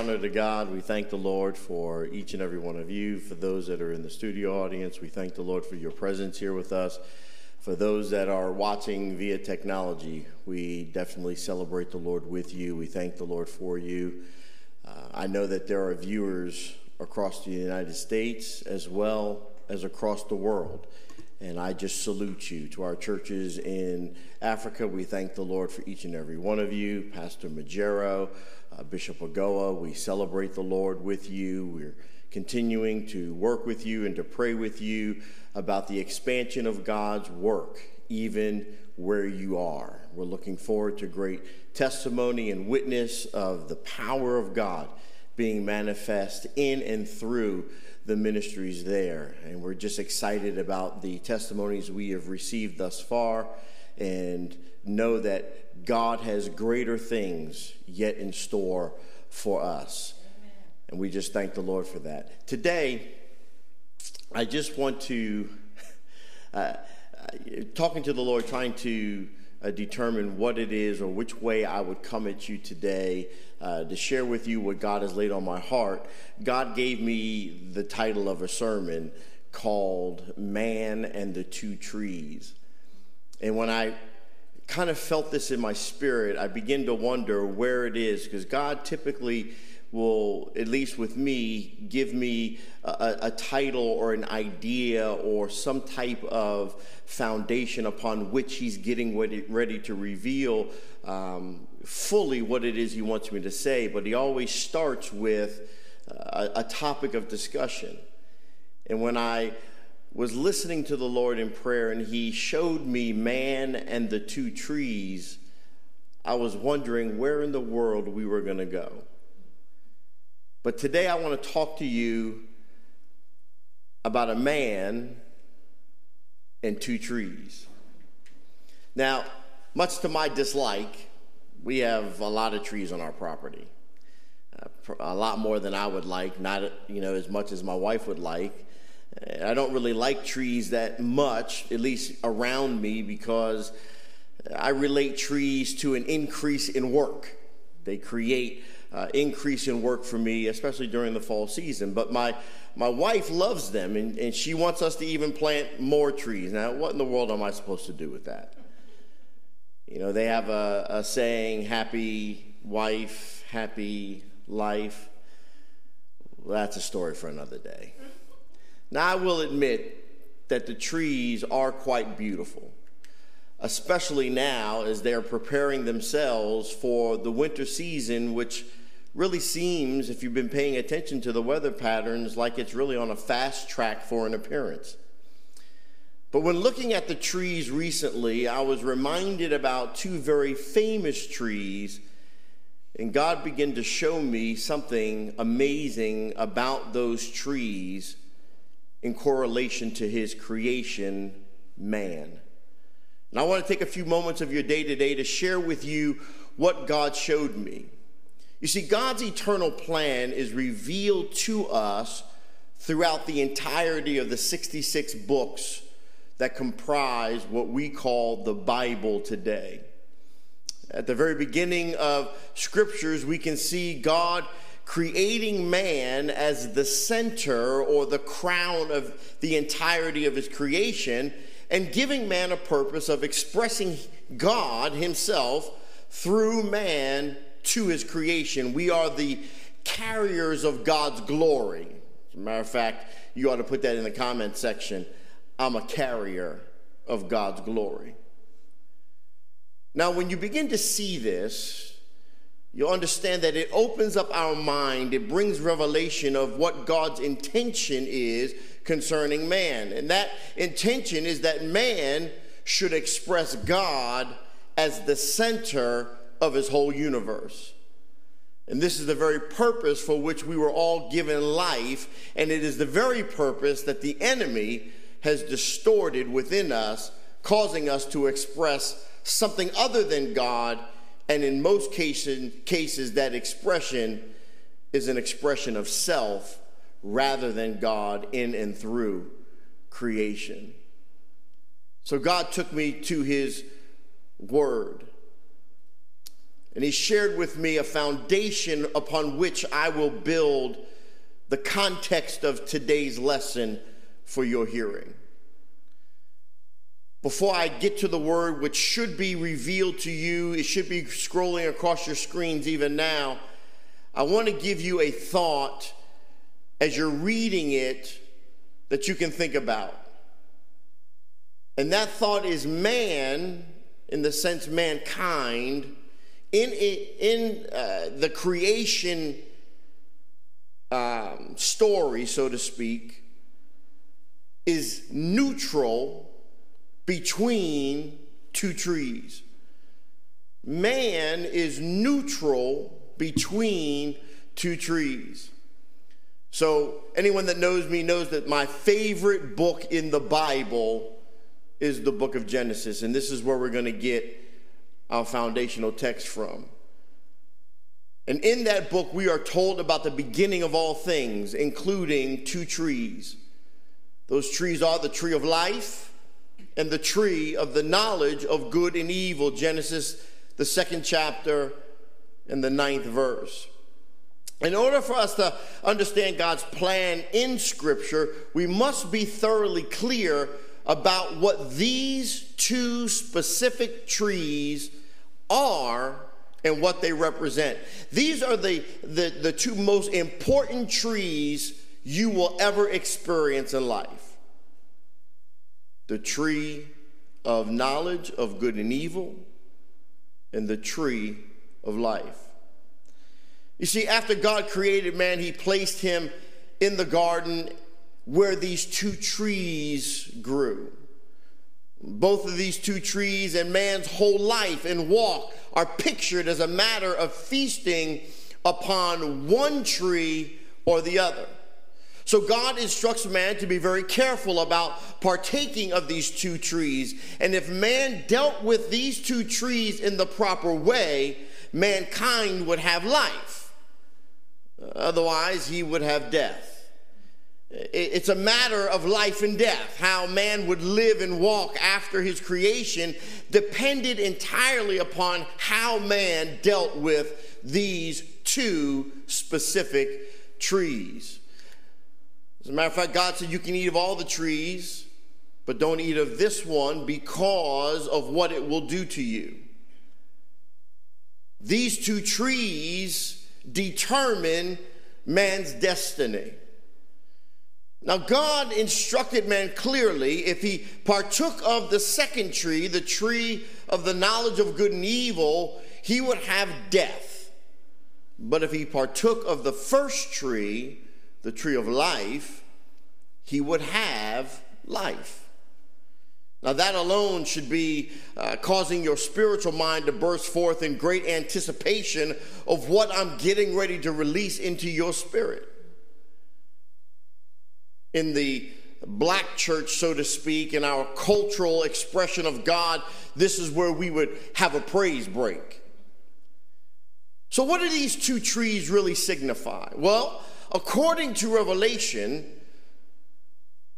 honor to God. We thank the Lord for each and every one of you. For those that are in the studio audience, we thank the Lord for your presence here with us. For those that are watching via technology, we definitely celebrate the Lord with you. We thank the Lord for you. Uh, I know that there are viewers across the United States as well as across the world. And I just salute you. To our churches in Africa, we thank the Lord for each and every one of you. Pastor Majero, uh, Bishop Agoa, we celebrate the Lord with you. We're continuing to work with you and to pray with you about the expansion of God's work, even where you are. We're looking forward to great testimony and witness of the power of God being manifest in and through the ministries there. And we're just excited about the testimonies we have received thus far and know that God has greater things yet in store for us. Amen. And we just thank the Lord for that. Today, I just want to, uh, uh talking to the Lord, trying to uh, determine what it is or which way I would come at you today uh, to share with you what God has laid on my heart, God gave me the title of a sermon called Man and the Two Trees. And when I kind of felt this in my spirit, I begin to wonder where it is, because God typically will, at least with me, give me a, a, title or an idea or some type of foundation upon which He's getting ready, to reveal um, fully what it is He wants me to say. But He always starts with a, a topic of discussion. And when I was listening to the Lord in prayer and He showed me man and the two trees, I was wondering where in the world we were going to go. But today I want to talk to you about a man and two trees. Now, much to my dislike, we have a lot of trees on our property. Uh, a lot more than I would like, not you know as much as my wife would like. I don't really like trees that much, at least around me, because I relate trees to an increase in work. They create uh, increase in work for me, especially during the fall season. But my, my wife loves them, and, and she wants us to even plant more trees. Now, what in the world am I supposed to do with that? You know, they have a, a saying, happy wife, happy life. Well, that's a story for another day. Now, I will admit that the trees are quite beautiful especially now as they're preparing themselves for the winter season, which really seems, if you've been paying attention to the weather patterns, like it's really on a fast track for an appearance. But when looking at the trees recently, I was reminded about two very famous trees, and God began to show me something amazing about those trees in correlation to his creation, man. And I want to take a few moments of your day today to share with you what God showed me. You see, God's eternal plan is revealed to us throughout the entirety of the 66 books that comprise what we call the Bible today. At the very beginning of scriptures, we can see God creating man as the center or the crown of the entirety of his creation and giving man a purpose of expressing God himself through man to his creation. We are the carriers of God's glory. As a matter of fact, you ought to put that in the comment section. I'm a carrier of God's glory. Now, when you begin to see this, you'll understand that it opens up our mind. It brings revelation of what God's intention is concerning man. And that intention is that man should express God as the center of his whole universe. And this is the very purpose for which we were all given life, and it is the very purpose that the enemy has distorted within us, causing us to express something other than God, and in most cases, cases that expression is an expression of self rather than God in and through creation. So God took me to his word. And he shared with me a foundation upon which I will build the context of today's lesson for your hearing. Before I get to the word, which should be revealed to you, it should be scrolling across your screens even now. I want to give you a thought as you're reading it that you can think about. And that thought is man, in the sense mankind, in, in uh, the creation um, story, so to speak, is neutral between two trees. Man is neutral between two trees. So, anyone that knows me knows that my favorite book in the Bible is the book of Genesis, and this is where we're going to get our foundational text from. And in that book, we are told about the beginning of all things, including two trees. Those trees are the tree of life and the tree of the knowledge of good and evil, Genesis, the second chapter, and the ninth verse. In order for us to understand God's plan in Scripture, we must be thoroughly clear about what these two specific trees are and what they represent. These are the, the, the two most important trees you will ever experience in life the tree of knowledge of good and evil, and the tree of life. You see, after God created man, he placed him in the garden where these two trees grew. Both of these two trees and man's whole life and walk are pictured as a matter of feasting upon one tree or the other. So God instructs man to be very careful about partaking of these two trees. And if man dealt with these two trees in the proper way, mankind would have life. Otherwise, he would have death. It's a matter of life and death. How man would live and walk after his creation depended entirely upon how man dealt with these two specific trees. As a matter of fact, God said you can eat of all the trees, but don't eat of this one because of what it will do to you. These two trees determine man's destiny. Now, God instructed man clearly if he partook of the second tree, the tree of the knowledge of good and evil, he would have death. But if he partook of the first tree, the tree of life, he would have life. Now, that alone should be uh, causing your spiritual mind to burst forth in great anticipation of what I'm getting ready to release into your spirit. In the black church, so to speak, in our cultural expression of God, this is where we would have a praise break. So, what do these two trees really signify? Well, according to Revelation,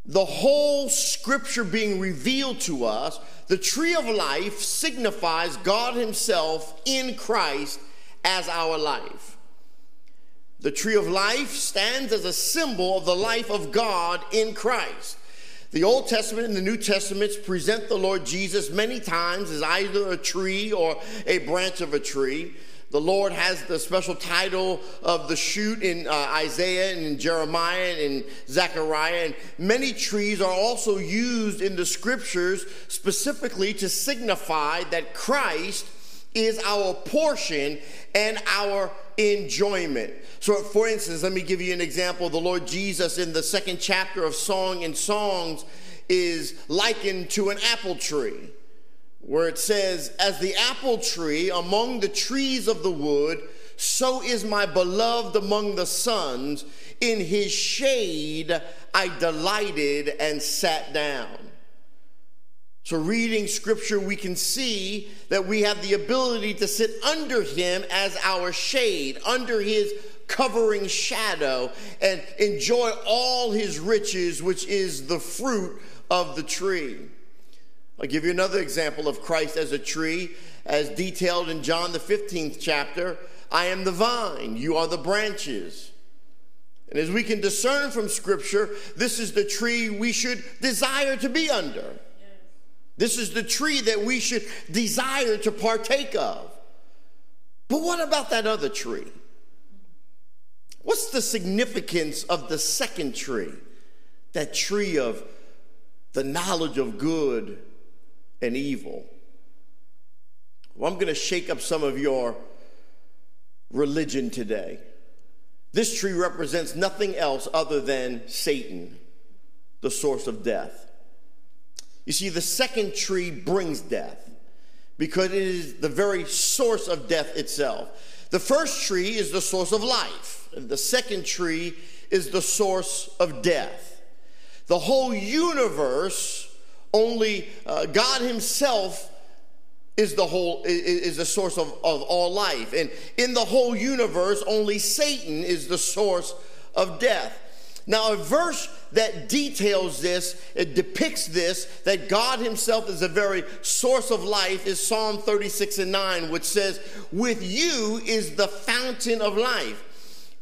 the whole scripture being revealed to us, the tree of life signifies God Himself in Christ as our life. The tree of life stands as a symbol of the life of God in Christ. The Old Testament and the New Testaments present the Lord Jesus many times as either a tree or a branch of a tree. The Lord has the special title of the shoot in uh, Isaiah and in Jeremiah and in Zechariah. And many trees are also used in the scriptures specifically to signify that Christ is our portion and our enjoyment. So, for instance, let me give you an example. The Lord Jesus in the second chapter of Song and Songs is likened to an apple tree where it says, As the apple tree among the trees of the wood, so is my beloved among the sons. In his shade I delighted and sat down. So, reading scripture, we can see that we have the ability to sit under him as our shade, under his covering shadow, and enjoy all his riches, which is the fruit of the tree. I'll give you another example of Christ as a tree, as detailed in John the 15th chapter. I am the vine, you are the branches. And as we can discern from Scripture, this is the tree we should desire to be under. This is the tree that we should desire to partake of. But what about that other tree? What's the significance of the second tree? That tree of the knowledge of good and evil. Well, I'm going to shake up some of your religion today. This tree represents nothing else other than Satan, the source of death. You see, the second tree brings death because it is the very source of death itself. The first tree is the source of life, and the second tree is the source of death. The whole universe, only uh, God Himself is the whole is the source of, of all life. And in the whole universe only satan is the source of death. Now a verse that details this it depicts this that god himself is the very source of life is psalm 36 and 9 which says with you is the fountain of life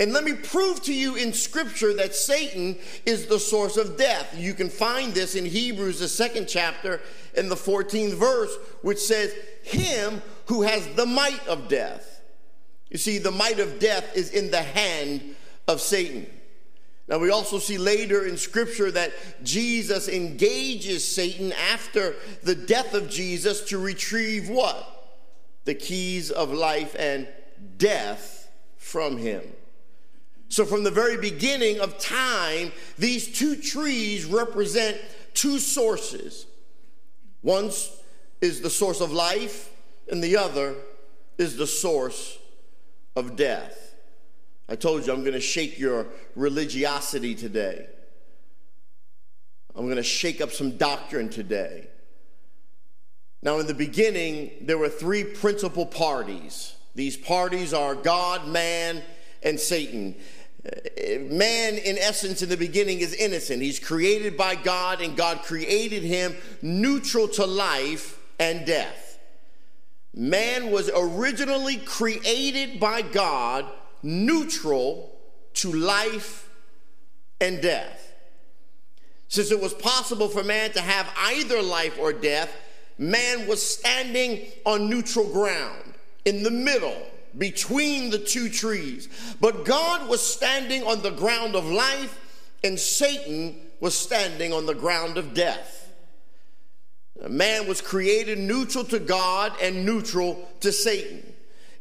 and let me prove to you in scripture that Satan is the source of death. You can find this in Hebrews, the second chapter, in the 14th verse, which says, Him who has the might of death. You see, the might of death is in the hand of Satan. Now, we also see later in Scripture that Jesus engages Satan after the death of Jesus to retrieve what? The keys of life and death from him. So, from the very beginning of time, these two trees represent two sources. One is the source of life, and the other is the source of death. I told you I'm going to shake your religiosity today. I'm going to shake up some doctrine today. Now, in the beginning, there were three principal parties. These parties are God, man, and Satan man, in essence, in the beginning, is innocent. He's created by God, and God created him neutral to life and death. Man was originally created by God neutral to life and death. Since it was possible for man to have either life or death, man was standing on neutral ground in the middle between the two trees. But God was standing on the ground of life, and Satan was standing on the ground of death. Man was created neutral to God and neutral to Satan.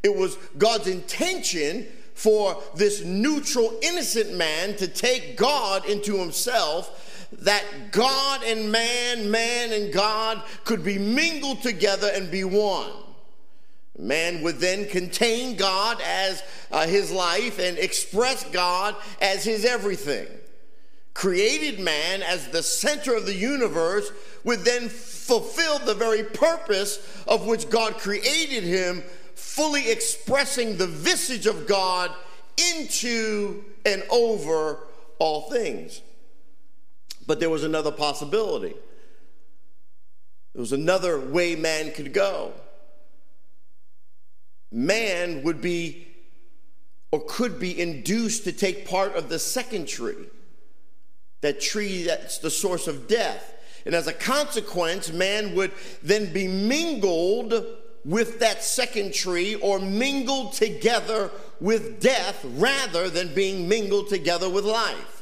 It was God's intention for this neutral, innocent man to take God into himself that God and man, man and God could be mingled together and be one. Man would then contain God as uh, his life and express God as his everything. Created man as the center of the universe would then fulfill the very purpose of which God created him, fully expressing the visage of God into and over all things. But there was another possibility. There was another way man could go man would be or could be induced to take part of the second tree, that tree that's the source of death. And as a consequence, man would then be mingled with that second tree or mingled together with death rather than being mingled together with life.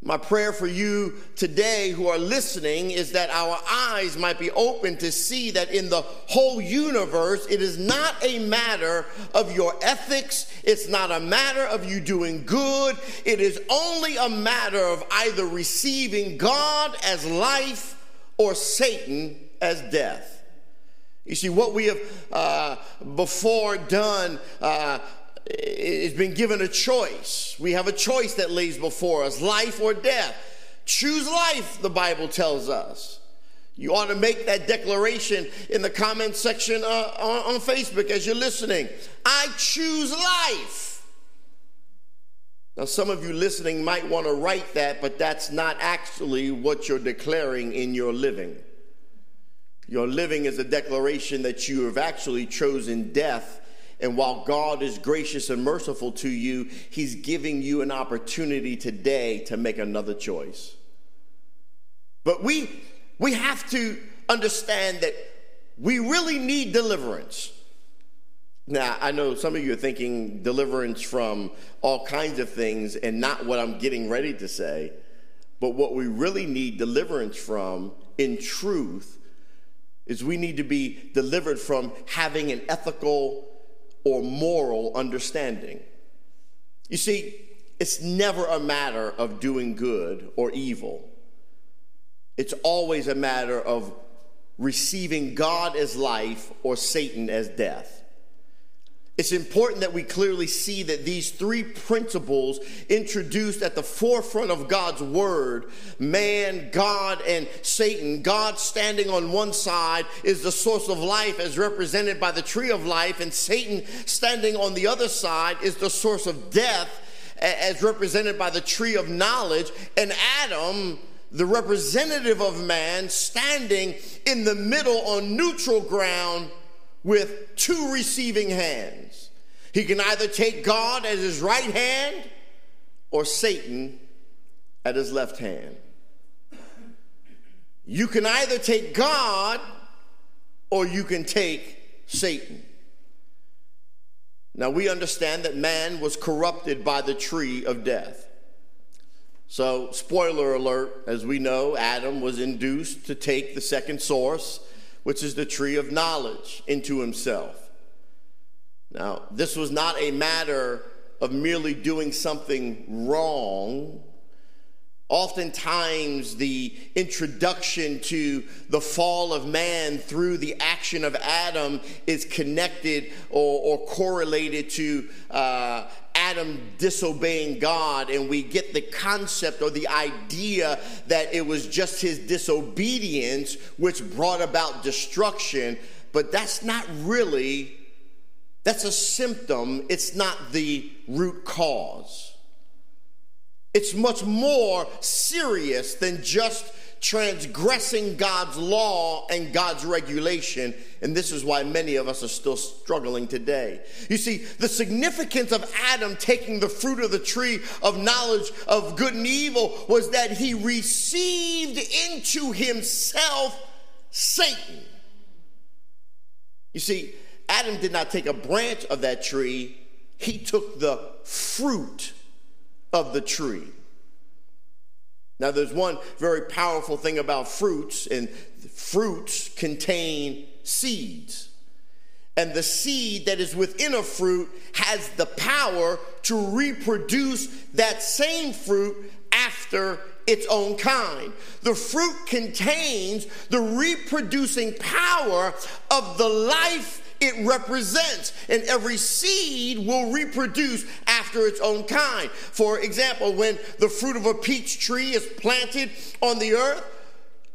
My prayer for you today who are listening is that our eyes might be open to see that in the whole universe, it is not a matter of your ethics. It's not a matter of you doing good. It is only a matter of either receiving God as life or Satan as death. You see, what we have uh, before done uh, has been given a choice. We have a choice that lays before us life or death. Choose life, the Bible tells us. You ought to make that declaration in the comment section uh, on, on Facebook as you're listening. I choose life. Now, some of you listening might want to write that, but that's not actually what you're declaring in your living. Your living is a declaration that you have actually chosen death. And while God is gracious and merciful to you, He's giving you an opportunity today to make another choice. But we, we have to understand that we really need deliverance. Now, I know some of you are thinking deliverance from all kinds of things and not what I'm getting ready to say, but what we really need deliverance from in truth is we need to be delivered from having an ethical or moral understanding. You see, it's never a matter of doing good or evil. It's always a matter of receiving God as life or Satan as death. It's important that we clearly see that these three principles introduced at the forefront of God's word man, God, and Satan. God standing on one side is the source of life as represented by the tree of life, and Satan standing on the other side is the source of death as represented by the tree of knowledge. And Adam, the representative of man, standing in the middle on neutral ground with two receiving hands. He can either take God at his right hand or Satan at his left hand. You can either take God or you can take Satan. Now we understand that man was corrupted by the tree of death. So, spoiler alert, as we know, Adam was induced to take the second source which is the tree of knowledge, into himself. Now, this was not a matter of merely doing something wrong. Oftentimes, the introduction to the fall of man through the action of Adam is connected or, or correlated to uh, Adam disobeying God, and we get the concept or the idea that it was just his disobedience which brought about destruction, but that's not really, that's a symptom, it's not the root cause. It's much more serious than just transgressing God's law and God's regulation. And this is why many of us are still struggling today. You see, the significance of Adam taking the fruit of the tree of knowledge of good and evil was that he received into himself Satan. You see, Adam did not take a branch of that tree, he took the fruit of the tree. Now, there's one very powerful thing about fruits, and fruits contain seeds. And the seed that is within a fruit has the power to reproduce that same fruit after its own kind. The fruit contains the reproducing power of the life it represents. And every seed will reproduce after its own kind. For example, when the fruit of a peach tree is planted on the earth,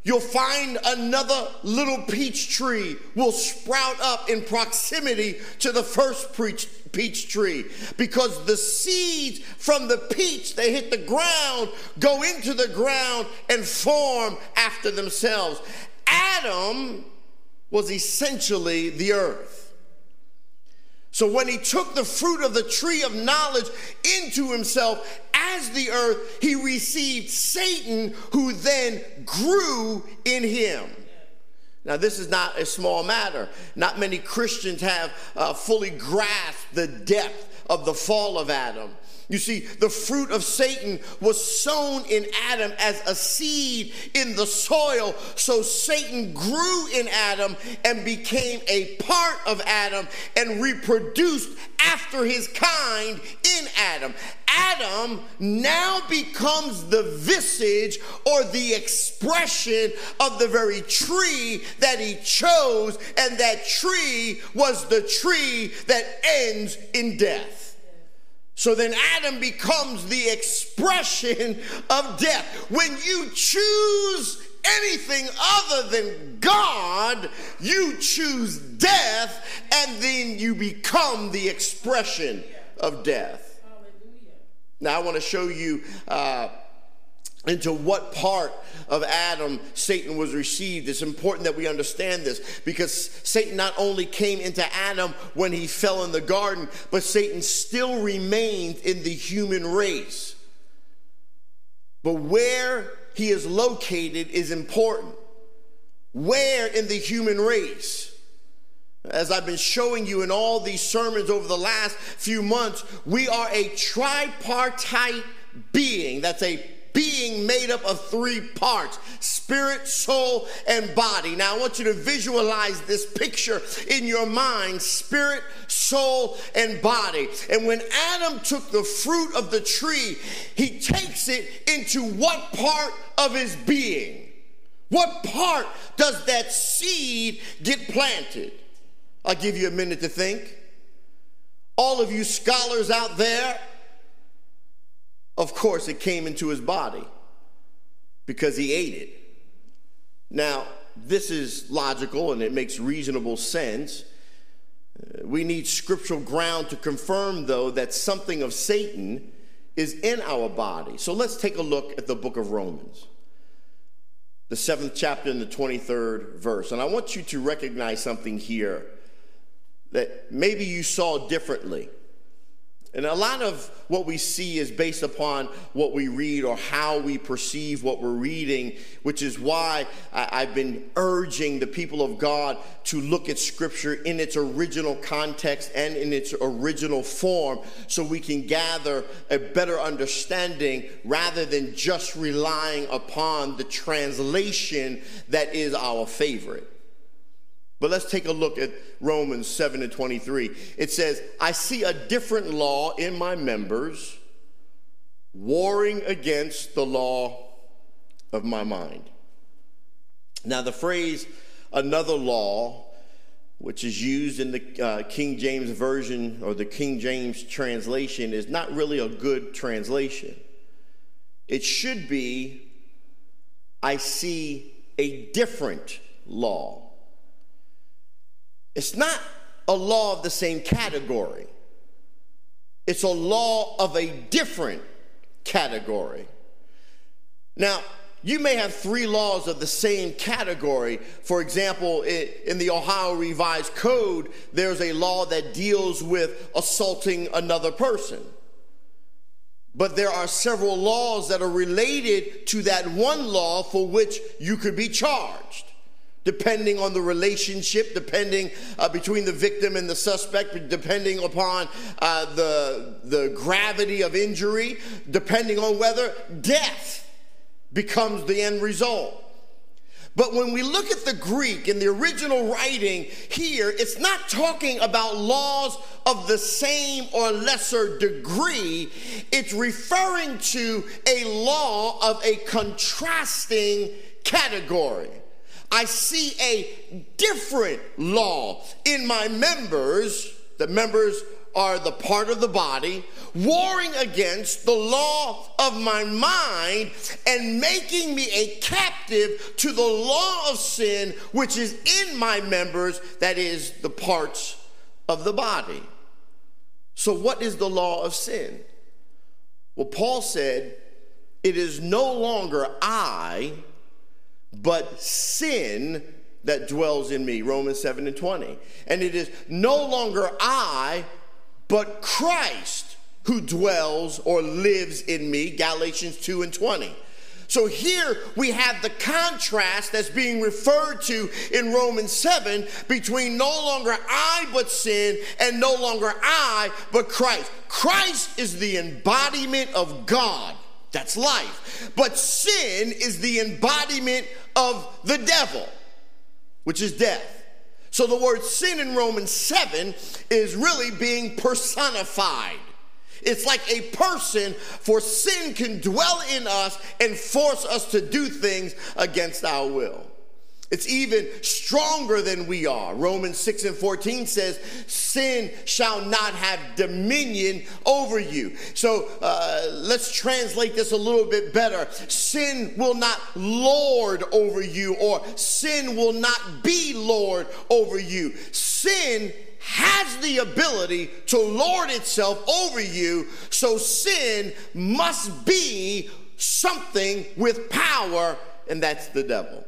you'll find another little peach tree will sprout up in proximity to the first peach, peach tree because the seeds from the peach they hit the ground go into the ground and form after themselves adam was essentially the earth. So when he took the fruit of the tree of knowledge into himself as the earth, he received Satan, who then grew in him. Now, this is not a small matter. Not many Christians have uh, fully grasped the depth of the fall of Adam. You see, the fruit of Satan was sown in Adam as a seed in the soil. So Satan grew in Adam and became a part of Adam and reproduced after his kind in Adam. Adam now becomes the visage or the expression of the very tree that he chose, and that tree was the tree that ends in death. So then Adam becomes the expression of death. When you choose anything other than God, you choose death, and then you become the expression of death. Now, I want to show you uh, into what part of Adam Satan was received. It's important that we understand this because Satan not only came into Adam when he fell in the garden, but Satan still remained in the human race. But where he is located is important. Where in the human race? As I've been showing you in all these sermons over the last few months, we are a tripartite being. That's a being made up of three parts spirit, soul, and body. Now, I want you to visualize this picture in your mind spirit, soul, and body. And when Adam took the fruit of the tree, he takes it into what part of his being? What part does that seed get planted? I'll give you a minute to think. All of you scholars out there, of course, it came into his body because he ate it. Now, this is logical and it makes reasonable sense. Uh, we need scriptural ground to confirm, though, that something of Satan is in our body. So let's take a look at the book of Romans, the seventh chapter and the 23rd verse. And I want you to recognize something here that maybe you saw differently. And a lot of what we see is based upon what we read or how we perceive what we're reading, which is why I've been urging the people of God to look at Scripture in its original context and in its original form so we can gather a better understanding rather than just relying upon the translation that is our favorite. But let's take a look at Romans 7 and 23. It says, I see a different law in my members, warring against the law of my mind. Now, the phrase another law, which is used in the uh, King James Version or the King James translation, is not really a good translation. It should be, I see a different law. It's not a law of the same category, it's a law of a different category. Now, you may have three laws of the same category. For example, in the Ohio Revised Code, there's a law that deals with assaulting another person. But there are several laws that are related to that one law for which you could be charged depending on the relationship, depending uh, between the victim and the suspect, depending upon uh, the, the gravity of injury, depending on whether death becomes the end result. But when we look at the Greek in the original writing here, it's not talking about laws of the same or lesser degree. It's referring to a law of a contrasting category. I see a different law in my members. The members are the part of the body, warring against the law of my mind and making me a captive to the law of sin which is in my members, that is, the parts of the body. So, what is the law of sin? Well, Paul said, It is no longer I but sin that dwells in me. Romans 7 and 20. And it is no longer I, but Christ who dwells or lives in me. Galatians 2 and 20. So here we have the contrast that's being referred to in Romans 7 between no longer I but sin and no longer I but Christ. Christ is the embodiment of God. That's life. But sin is the embodiment of the devil, which is death. So the word sin in Romans 7 is really being personified. It's like a person, for sin can dwell in us and force us to do things against our will. It's even stronger than we are. Romans 6 and 14 says, Sin shall not have dominion over you. So uh, let's translate this a little bit better. Sin will not lord over you, or sin will not be lord over you. Sin has the ability to lord itself over you, so sin must be something with power, and that's the devil.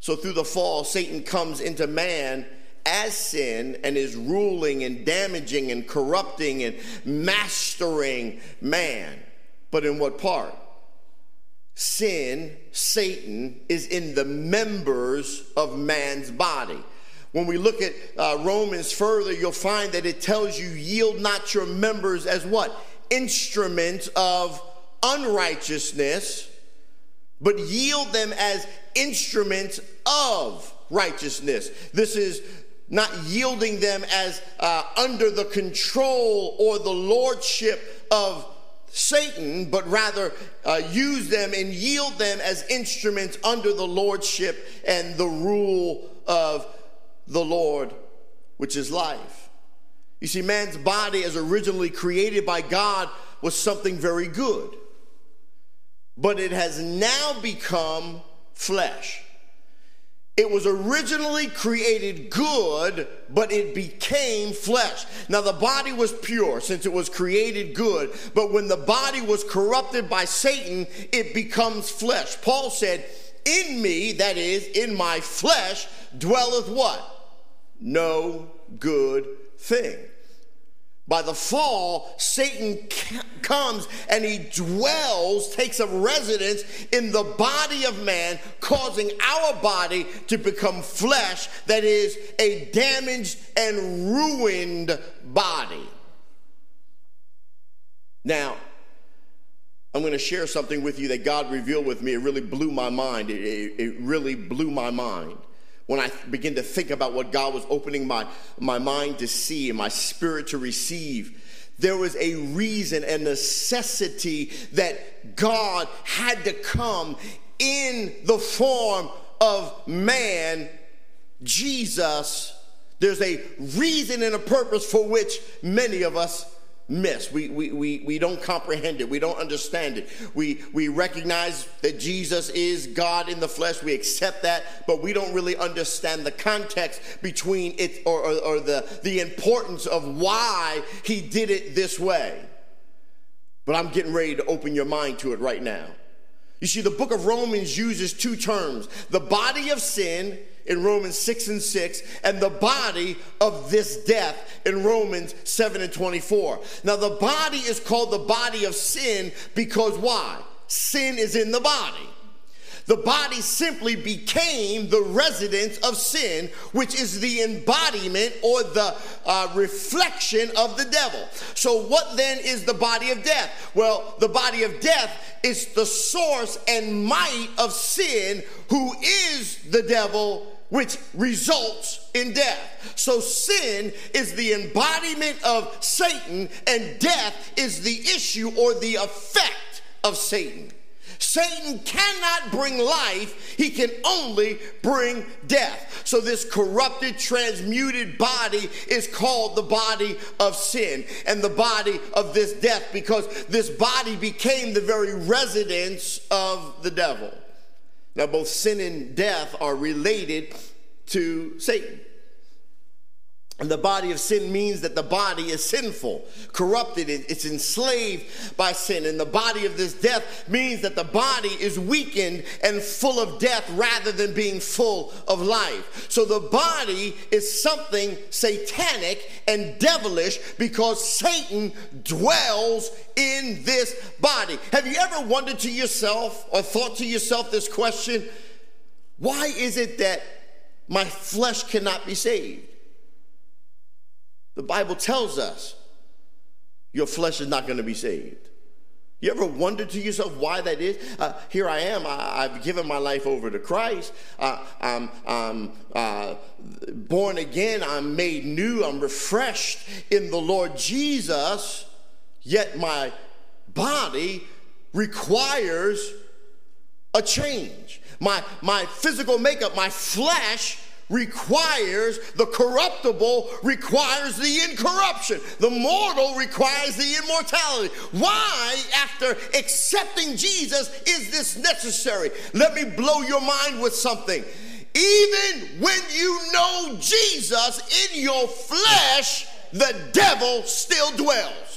So through the fall, Satan comes into man as sin and is ruling and damaging and corrupting and mastering man. But in what part? Sin, Satan, is in the members of man's body. When we look at uh, Romans further, you'll find that it tells you, yield not your members as what? Instruments of unrighteousness, but yield them as instruments of righteousness. This is not yielding them as uh, under the control or the lordship of Satan, but rather uh, use them and yield them as instruments under the lordship and the rule of the Lord, which is life. You see, man's body, as originally created by God, was something very good, but it has now become flesh. It was originally created good, but it became flesh. Now, the body was pure since it was created good, but when the body was corrupted by Satan, it becomes flesh. Paul said, In me, that is, in my flesh, dwelleth what? No good thing. By the fall, Satan comes and he dwells, takes a residence in the body of man, causing our body to become flesh that is a damaged and ruined body. Now, I'm going to share something with you that God revealed with me. It really blew my mind. It, it, it really blew my mind when I begin to think about what God was opening my, my mind to see and my spirit to receive, there was a reason and necessity that God had to come in the form of man, Jesus. There's a reason and a purpose for which many of us miss. We, we, we, we don't comprehend it. We don't understand it. We, we recognize that Jesus is God in the flesh. We accept that, but we don't really understand the context between it or, or, or the, the importance of why he did it this way. But I'm getting ready to open your mind to it right now. You see, the book of Romans uses two terms the body of sin in Romans 6 and 6, and the body of this death in Romans 7 and 24. Now, the body is called the body of sin because why? Sin is in the body. The body simply became the residence of sin, which is the embodiment or the uh, reflection of the devil. So, what then is the body of death? Well, the body of death is the source and might of sin, who is the devil which results in death. So sin is the embodiment of Satan, and death is the issue or the effect of Satan. Satan cannot bring life, he can only bring death. So, this corrupted, transmuted body is called the body of sin and the body of this death because this body became the very residence of the devil. Now, both sin and death are related to Satan. And the body of sin means that the body is sinful, corrupted, it's enslaved by sin. And the body of this death means that the body is weakened and full of death rather than being full of life. So the body is something satanic and devilish because Satan dwells in this body. Have you ever wondered to yourself or thought to yourself this question? Why is it that my flesh cannot be saved? The Bible tells us your flesh is not going to be saved. You ever wonder to yourself why that is? Uh, here I am. I, have given my life over to Christ. Uh, I'm, I'm uh, born again. I'm made new. I'm refreshed in the Lord Jesus. Yet my body requires a change. My, my physical makeup, my flesh requires the corruptible requires the incorruption. The mortal requires the immortality. Why after accepting jesus is this necessary? Let me blow your mind with something. Even when you know jesus in your flesh the devil still dwells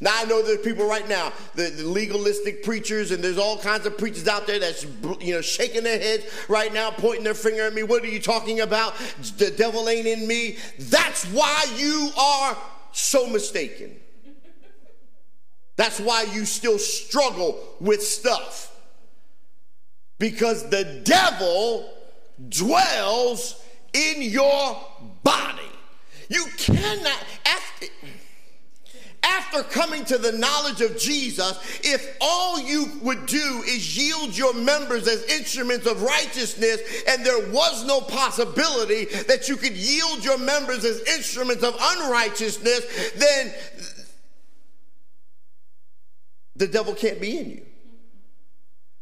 Now I know there's people right now, the, the, legalistic preachers, and there's all kinds of preachers out there that's you know shaking their heads right now, pointing their finger at me. What are you talking about? The devil ain't in me. That's why you are so mistaken. That's why you still struggle with stuff. Because the devil dwells in your body. You cannot, after, after coming to the knowledge of Jesus, if all you would do is yield your members as instruments of righteousness, and there was no possibility that you could yield your members as instruments of unrighteousness, then the devil can't be in you.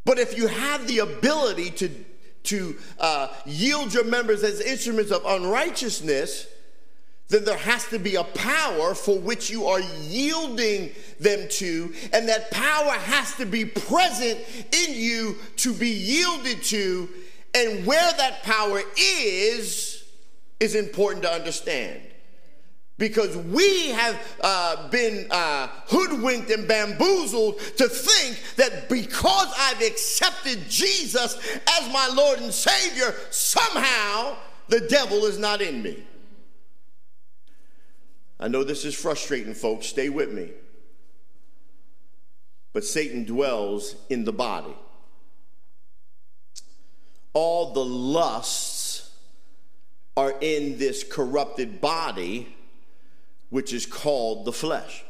But if you have the ability to, to uh, yield your members as instruments of unrighteousness, then there has to be a power for which you are yielding them to, and that power has to be present in you to be yielded to. And where that power is, is important to understand. Because we have uh, been uh, hoodwinked and bamboozled to think that because I've accepted Jesus as my Lord and Savior, somehow the devil is not in me. I know this is frustrating, folks. Stay with me. But Satan dwells in the body. All the lusts are in this corrupted body, which is called the flesh.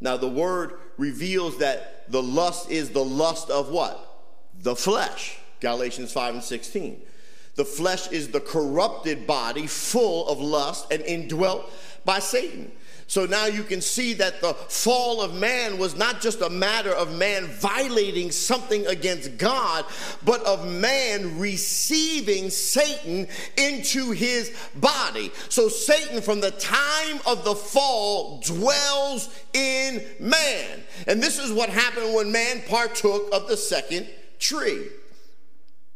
Now, the word reveals that the lust is the lust of what? The flesh. Galatians 5 and 16. The flesh is the corrupted body full of lust and indwelt by Satan. So now you can see that the fall of man was not just a matter of man violating something against God, but of man receiving Satan into his body. So Satan, from the time of the fall, dwells in man. And this is what happened when man partook of the second tree.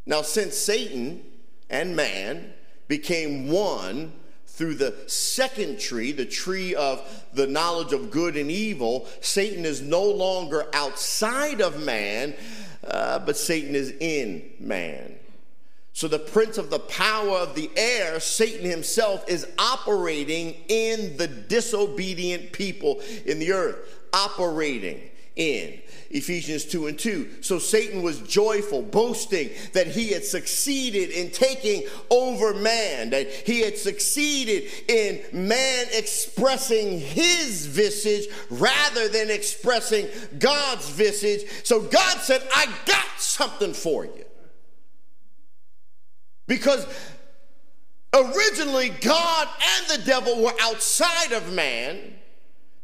Now, since Satan and man became one, through the second tree, the tree of the knowledge of good and evil, Satan is no longer outside of man, uh, but Satan is in man. So the prince of the power of the air, Satan himself, is operating in the disobedient people in the earth, operating in. Ephesians 2 and 2. So Satan was joyful, boasting that he had succeeded in taking over man, that he had succeeded in man expressing his visage rather than expressing God's visage. So God said, I got something for you. Because originally God and the devil were outside of man.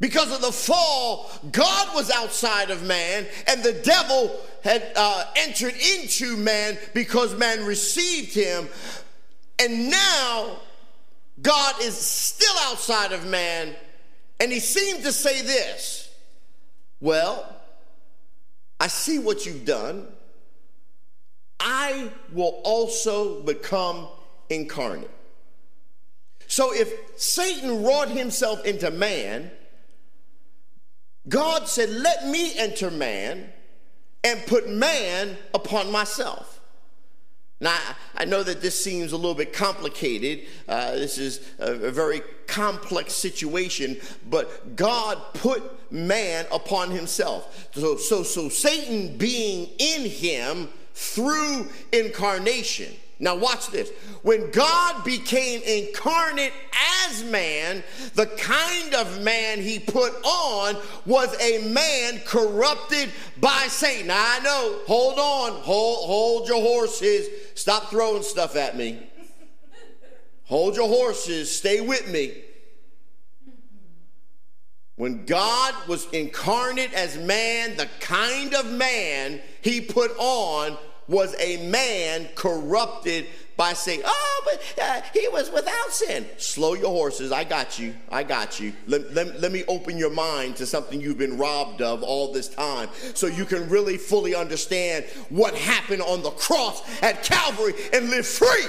Because of the fall, God was outside of man, and the devil had uh, entered into man because man received him. And now God is still outside of man, and he seemed to say this Well, I see what you've done. I will also become incarnate. So if Satan wrought himself into man, God said, Let me enter man and put man upon myself. Now, I know that this seems a little bit complicated. Uh, this is a, very complex situation, but God put man upon himself. So, so, so Satan being in him through incarnation now, watch this. When God became incarnate as man, the kind of man he put on was a man corrupted by Satan. Now, I know, hold on, hold, hold your horses. Stop throwing stuff at me. Hold your horses, stay with me. When God was incarnate as man, the kind of man he put on was a man corrupted by Satan, Oh, but uh, he was without sin. Slow your horses. I got you. I got you. Let, let, let, me open your mind to something you've been robbed of all this time so you can really fully understand what happened on the cross at Calvary and live free.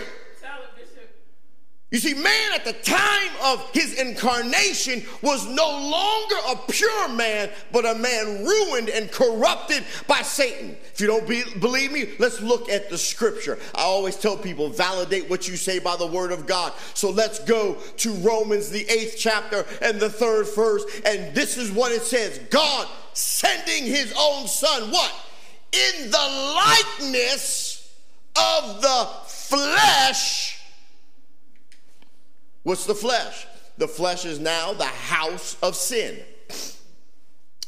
You see, man at the time of his incarnation was no longer a pure man, but a man ruined and corrupted by Satan. If you don't be, believe me, let's look at the scripture. I always tell people, validate what you say by the word of God. So let's go to Romans, the eighth chapter and the third verse. And this is what it says God sending his own son, what? In the likeness of the flesh What's the flesh? The flesh is now the house of sin.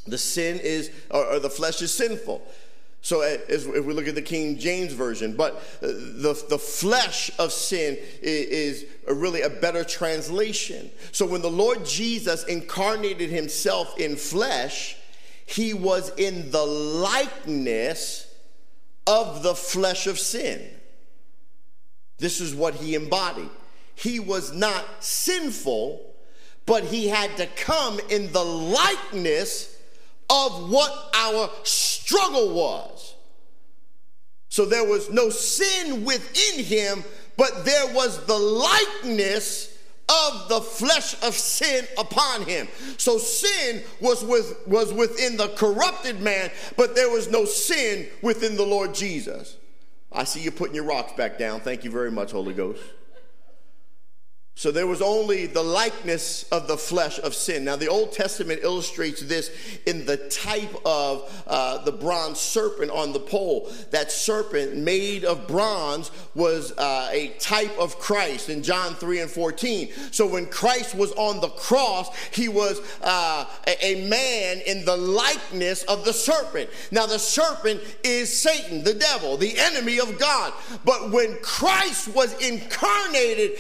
The sin is, or, or the flesh is sinful. So uh, if we look at the King James Version, but uh, the, the flesh of sin is really a better translation. So when the Lord Jesus incarnated himself in flesh, he was in the likeness of the flesh of sin. This is what he embodied he was not sinful, but he had to come in the likeness of what our struggle was. So there was no sin within him, but there was the likeness of the flesh of sin upon him. So sin was with was within the corrupted man, but there was no sin within the Lord Jesus. I see you putting your rocks back down. Thank you very much, Holy Ghost. So there was only the likeness of the flesh of sin. Now, the Old Testament illustrates this in the type of uh, the bronze serpent on the pole. That serpent made of bronze was uh, a type of Christ in John 3 and 14. So when Christ was on the cross, he was uh, a, a man in the likeness of the serpent. Now, the serpent is Satan, the devil, the enemy of God. But when Christ was incarnated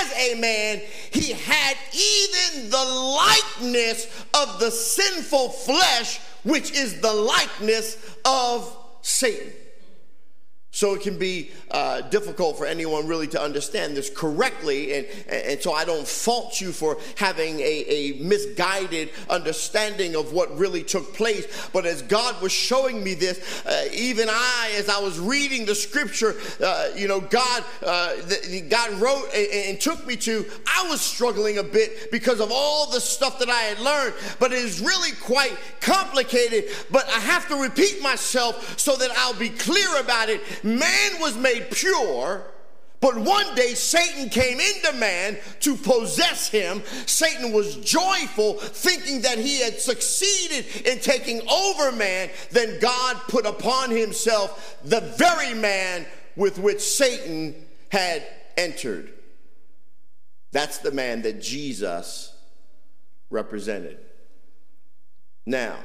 as a man, he had even the likeness of the sinful flesh, which is the likeness of Satan. So it can be uh, difficult for anyone really to understand this correctly. And, and so I don't fault you for having a, a misguided understanding of what really took place. But as God was showing me this, uh, even I, as I was reading the scripture, uh, you know, God, uh, the, God wrote and, and took me to, I was struggling a bit because of all the stuff that I had learned. But it is really quite complicated. But I have to repeat myself so that I'll be clear about it man was made pure, but one day Satan came into man to possess him. Satan was joyful, thinking that he had succeeded in taking over man. Then God put upon himself the very man with which Satan had entered. That's the man that Jesus represented. Now,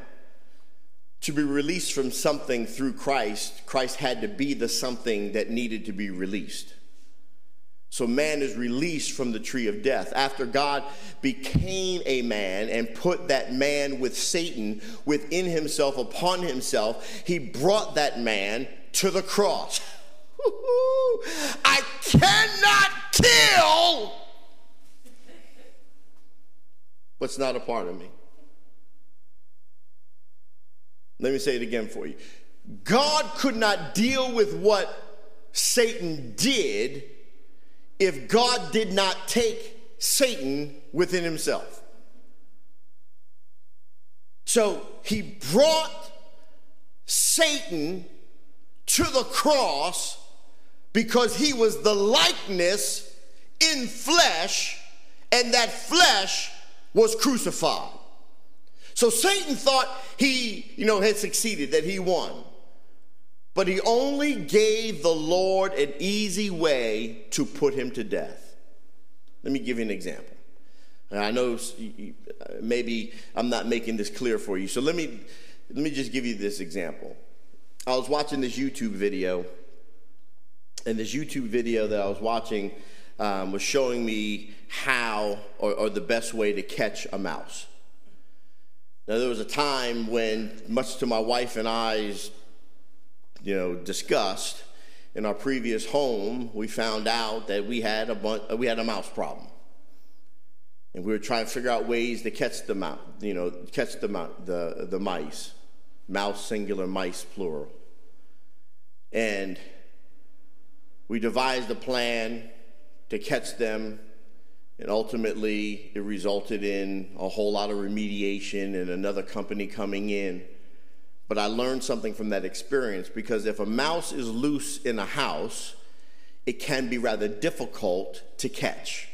to be released from something through Christ, Christ had to be the something that needed to be released. So man is released from the tree of death. After God became a man and put that man with Satan within himself, upon himself, he brought that man to the cross. I cannot kill what's not a part of me. Let me say it again for you. God could not deal with what Satan did if God did not take Satan within himself. So he brought Satan to the cross because he was the likeness in flesh, and that flesh was crucified. So Satan thought he, you know, had succeeded, that he won. But he only gave the Lord an easy way to put him to death. Let me give you an example. I know maybe I'm not making this clear for you. So let me let me just give you this example. I was watching this YouTube video, and this YouTube video that I was watching um, was showing me how or, or the best way to catch a mouse. Now, there was a time when, much to my wife and I's, you know, disgust, in our previous home, we found out that we had a bunch, we had a mouse problem, and we were trying to figure out ways to catch the mouse, you know, catch the the the mice, mouse singular, mice plural, and we devised a plan to catch them And ultimately, it resulted in a whole lot of remediation and another company coming in. But I learned something from that experience because if a mouse is loose in a house, it can be rather difficult to catch.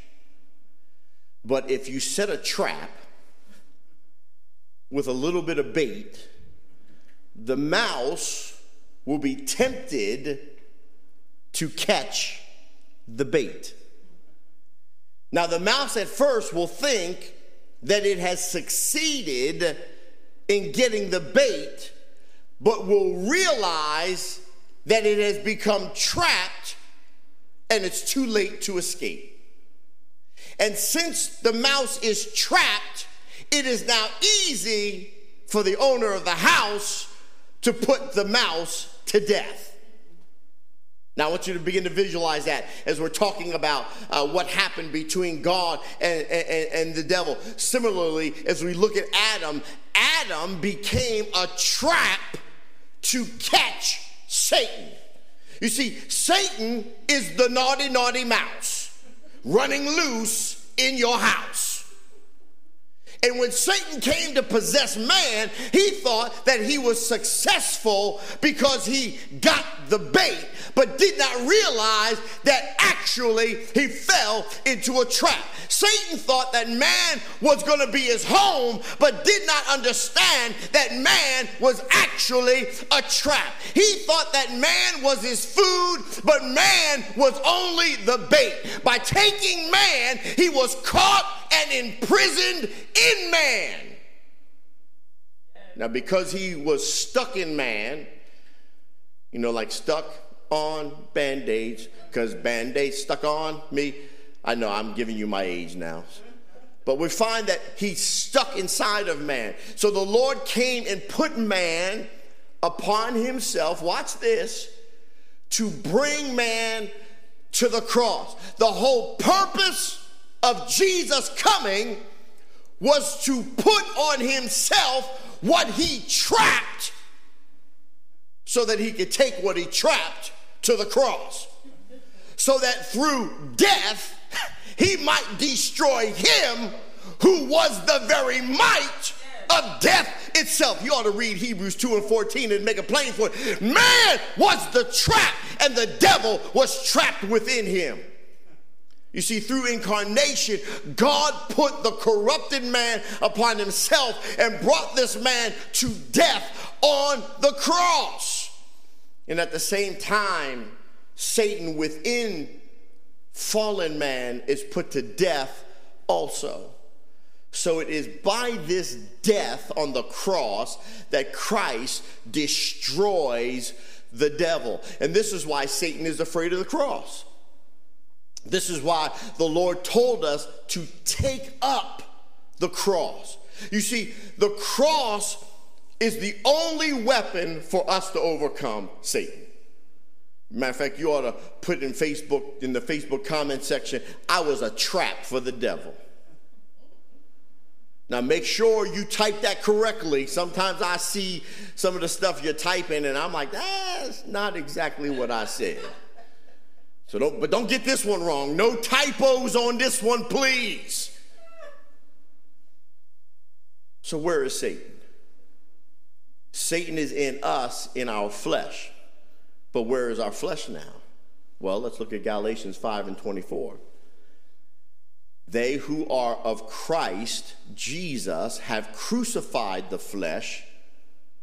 But if you set a trap with a little bit of bait, the mouse will be tempted to catch the bait. Now, the mouse at first will think that it has succeeded in getting the bait, but will realize that it has become trapped and it's too late to escape. And since the mouse is trapped, it is now easy for the owner of the house to put the mouse to death. Now, I want you to begin to visualize that as we're talking about uh, what happened between God and, and, and the devil. Similarly, as we look at Adam, Adam became a trap to catch Satan. You see, Satan is the naughty, naughty mouse running loose in your house. And when Satan came to possess man, he thought that he was successful because he got the bait, but did not realize that actually he fell into a trap. Satan thought that man was going to be his home, but did not understand that man was actually a trap. He thought that man was his food, but man was only the bait. By taking man, he was caught and imprisoned in man. Now, because he was stuck in man, you know, like stuck on band aids, because band aids stuck on me. I know I'm giving you my age now. But we find that he's stuck inside of man. So the Lord came and put man upon himself, watch this, to bring man to the cross. The whole purpose of Jesus coming was to put on himself what he trapped so that he could take what he trapped to the cross. So that through death, he might destroy him who was the very might of death itself. You ought to read Hebrews 2 and 14 and make a plain for it. Man was the trap, and the devil was trapped within him. You see, through incarnation, God put the corrupted man upon himself and brought this man to death on the cross. And at the same time, Satan within fallen man is put to death also. So it is by this death on the cross that Christ destroys the devil. And this is why Satan is afraid of the cross. This is why the Lord told us to take up the cross. You see, the cross is the only weapon for us to overcome Satan. Matter of fact, you ought to put in Facebook, in the Facebook comment section, I was a trap for the devil. Now make sure you type that correctly. Sometimes I see some of the stuff you're typing and I'm like, that's not exactly what I said. So don't, but don't get this one wrong. No typos on this one, please. So where is Satan? Satan is in us, in our flesh. But where is our flesh now? Well, let's look at Galatians 5 and 24. They who are of Christ Jesus have crucified the flesh,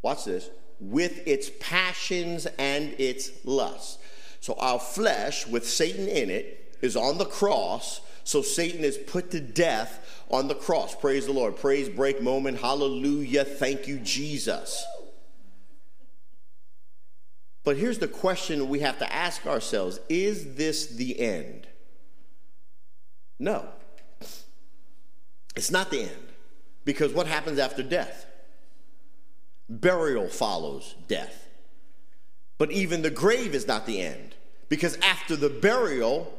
watch this, with its passions and its lusts. So our flesh, with Satan in it, is on the cross. So Satan is put to death on the cross. Praise the Lord. Praise break moment. Hallelujah. Thank you, Jesus. But here's the question we have to ask ourselves Is this the end? No. It's not the end. Because what happens after death? Burial follows death. But even the grave is not the end, because after the burial,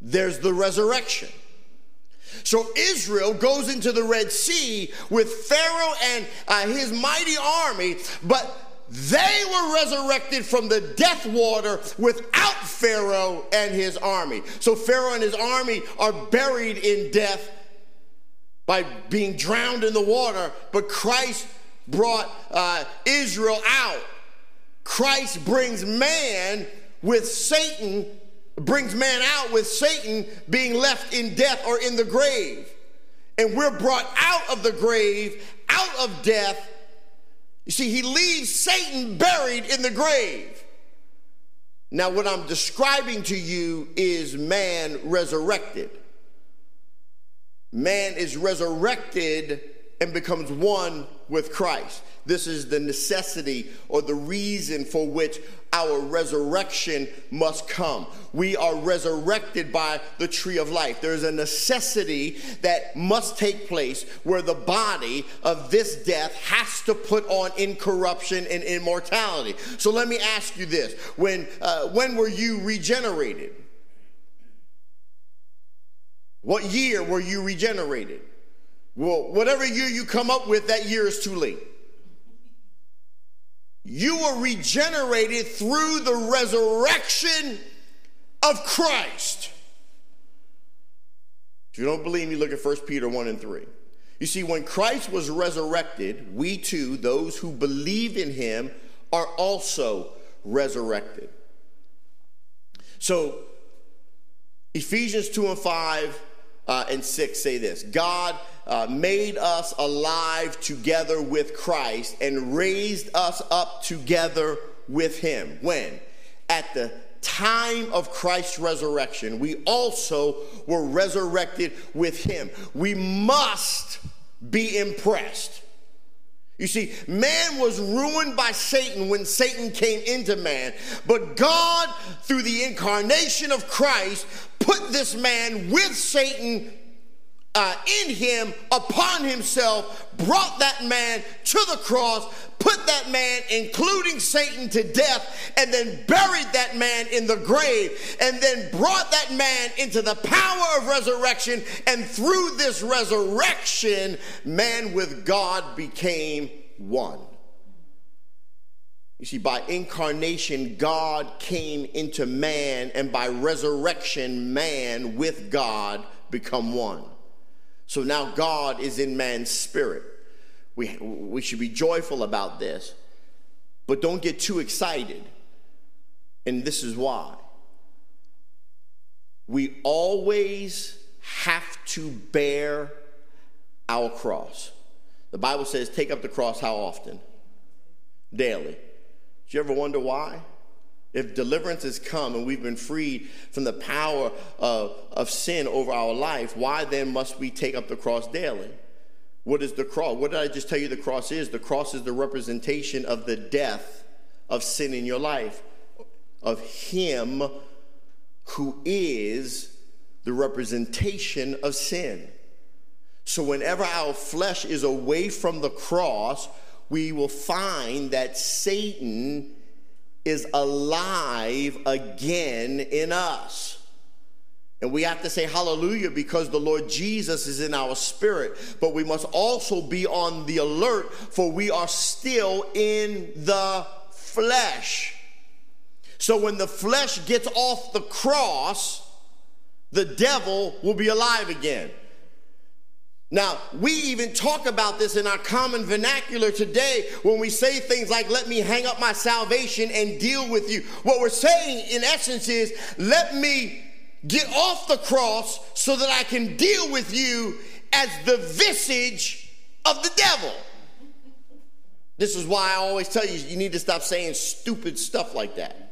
there's the resurrection. So Israel goes into the Red Sea with Pharaoh and uh, his mighty army, but they were resurrected from the death water without Pharaoh and his army. So Pharaoh and his army are buried in death by being drowned in the water, but Christ brought uh, Israel out. Christ brings man with Satan, brings man out with Satan being left in death or in the grave. And we're brought out of the grave, out of death. You see, he leaves Satan buried in the grave. Now, what I'm describing to you is man resurrected. Man is resurrected and becomes one with Christ. This is the necessity or the reason for which our resurrection must come. We are resurrected by the tree of life. There's a necessity that must take place where the body of this death has to put on incorruption and immortality. So let me ask you this when, uh, when were you regenerated? What year were you regenerated? Well, whatever year you come up with, that year is too late. You were regenerated through the resurrection of Christ. If you don't believe me, look at 1 Peter 1 and 3. You see, when Christ was resurrected, we too, those who believe in him, are also resurrected. So, Ephesians 2 and 5 uh, and 6 say this God uh, made us alive together with Christ and raised us up together with him. When? At the time of Christ's resurrection, we also were resurrected with him. We must be impressed. You see, man was ruined by Satan when Satan came into man. But God, through the incarnation of Christ, put this man with Satan uh, in him upon himself, brought that man to the cross, put that man, including Satan, to death, and then buried that man in the grave, and then brought that man into the power of resurrection. And through this resurrection, man with God became one. You see, by incarnation, God came into man, and by resurrection, man with God become one. So now God is in man's spirit. We, we should be joyful about this, but don't get too excited. And this is why. We always have to bear our cross. The Bible says, take up the cross how often? Daily. Do you ever wonder why? If deliverance has come and we've been freed from the power of, of sin over our life, why then must we take up the cross daily? What is the cross? What did I just tell you the cross is? The cross is the representation of the death of sin in your life, of Him who is the representation of sin. So, whenever our flesh is away from the cross, we will find that Satan is alive again in us. And we have to say hallelujah because the Lord Jesus is in our spirit. But we must also be on the alert for we are still in the flesh. So when the flesh gets off the cross, the devil will be alive again. Now, we even talk about this in our common vernacular today when we say things like, let me hang up my salvation and deal with you. What we're saying, in essence, is, let me get off the cross so that I can deal with you as the visage of the devil. This is why I always tell you, you need to stop saying stupid stuff like that.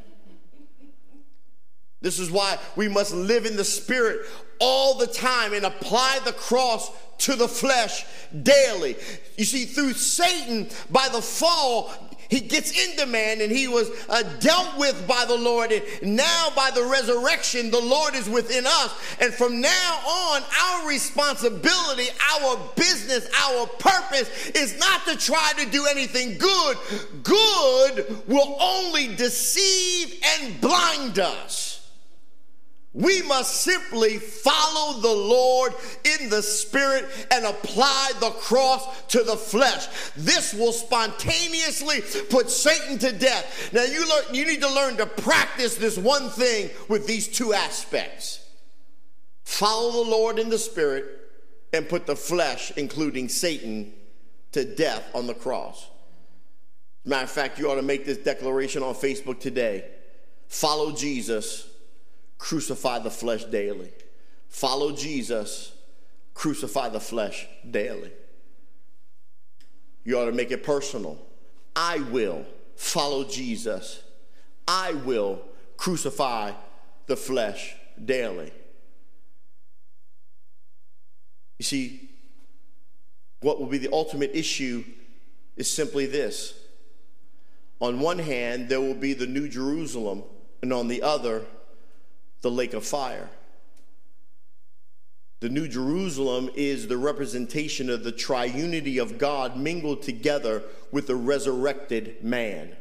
This is why we must live in the spirit all the time and apply the cross to the flesh daily. You see, through Satan, by the fall, he gets into man and he was uh, dealt with by the Lord. And now, by the resurrection, the Lord is within us. And from now on, our responsibility, our business, our purpose is not to try to do anything good. Good will only deceive and blind us. We must simply follow the Lord in the spirit and apply the cross to the flesh. This will spontaneously put Satan to death. Now you learn, you need to learn to practice this one thing with these two aspects. Follow the Lord in the spirit and put the flesh, including Satan, to death on the cross. Matter of fact, you ought to make this declaration on Facebook today. Follow Jesus crucify the flesh daily. Follow Jesus, crucify the flesh daily. You ought to make it personal. I will follow Jesus. I will crucify the flesh daily. You see, what will be the ultimate issue is simply this. On one hand, there will be the New Jerusalem, and on the other, the lake of fire. The New Jerusalem is the representation of the triunity of God mingled together with the resurrected man.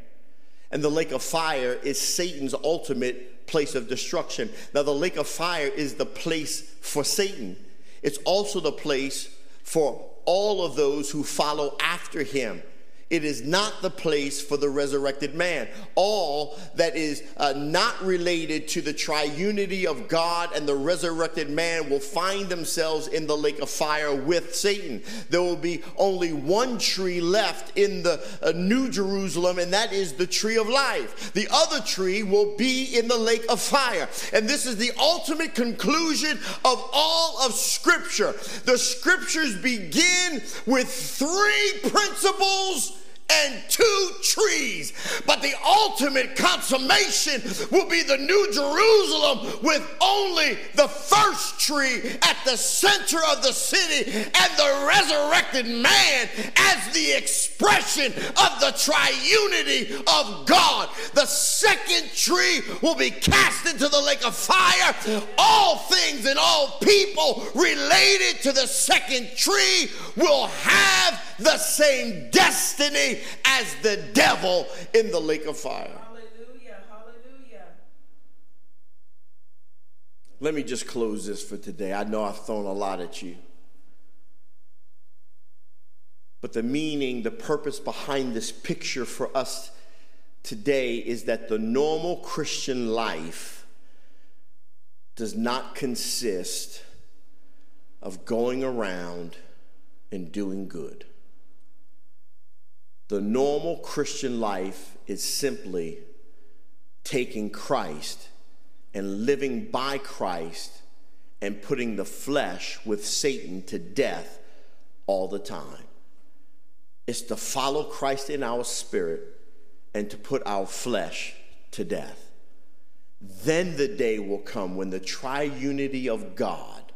And the lake of fire is Satan's ultimate place of destruction. Now, the lake of fire is the place for Satan, it's also the place for all of those who follow after him. It is not the place for the resurrected man. All that is uh, not related to the triunity of God and the resurrected man will find themselves in the lake of fire with Satan. There will be only one tree left in the uh, New Jerusalem, and that is the tree of life. The other tree will be in the lake of fire. And this is the ultimate conclusion of all of Scripture. The Scriptures begin with three principles and two trees. But the ultimate consummation will be the New Jerusalem with only the first tree at the center of the city and the resurrected man as the expression of the triunity of God. The second tree will be cast into the lake of fire. All things and all people related to the second tree will have the same destiny as the devil in the lake of fire. Hallelujah, hallelujah. Let me just close this for today. I know I've thrown a lot at you. But the meaning, the purpose behind this picture for us today is that the normal Christian life does not consist of going around and doing good. The normal Christian life is simply taking Christ and living by Christ and putting the flesh with Satan to death all the time. It's to follow Christ in our spirit and to put our flesh to death. Then the day will come when the triunity of God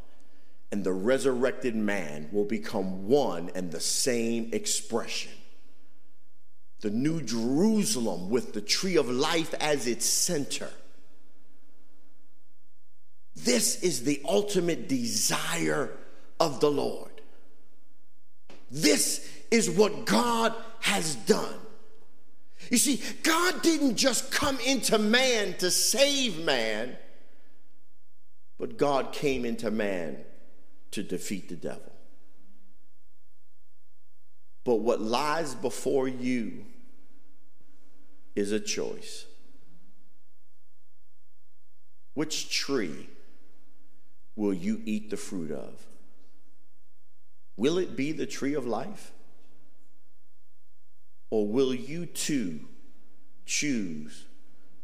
and the resurrected man will become one and the same expression the New Jerusalem with the tree of life as its center. This is the ultimate desire of the Lord. This is what God has done. You see, God didn't just come into man to save man, but God came into man to defeat the devil. But what lies before you is a choice. Which tree will you eat the fruit of? Will it be the tree of life? Or will you too choose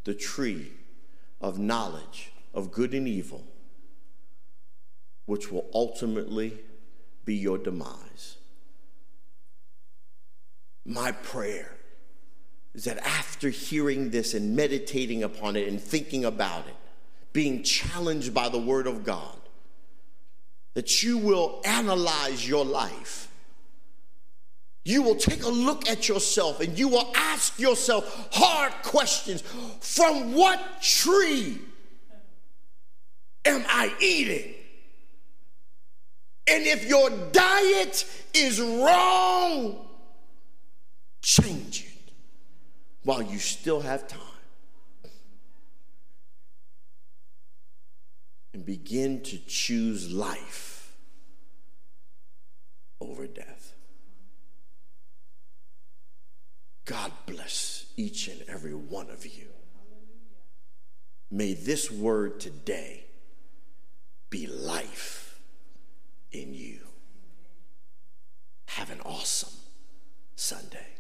the tree of knowledge of good and evil, which will ultimately be your demise? My prayer is that after hearing this and meditating upon it and thinking about it, being challenged by the Word of God, that you will analyze your life. You will take a look at yourself and you will ask yourself hard questions. From what tree am I eating? And if your diet is wrong, change it while you still have time. and begin to choose life over death. God bless each and every one of you. May this word today be life in you. Have an awesome Sunday.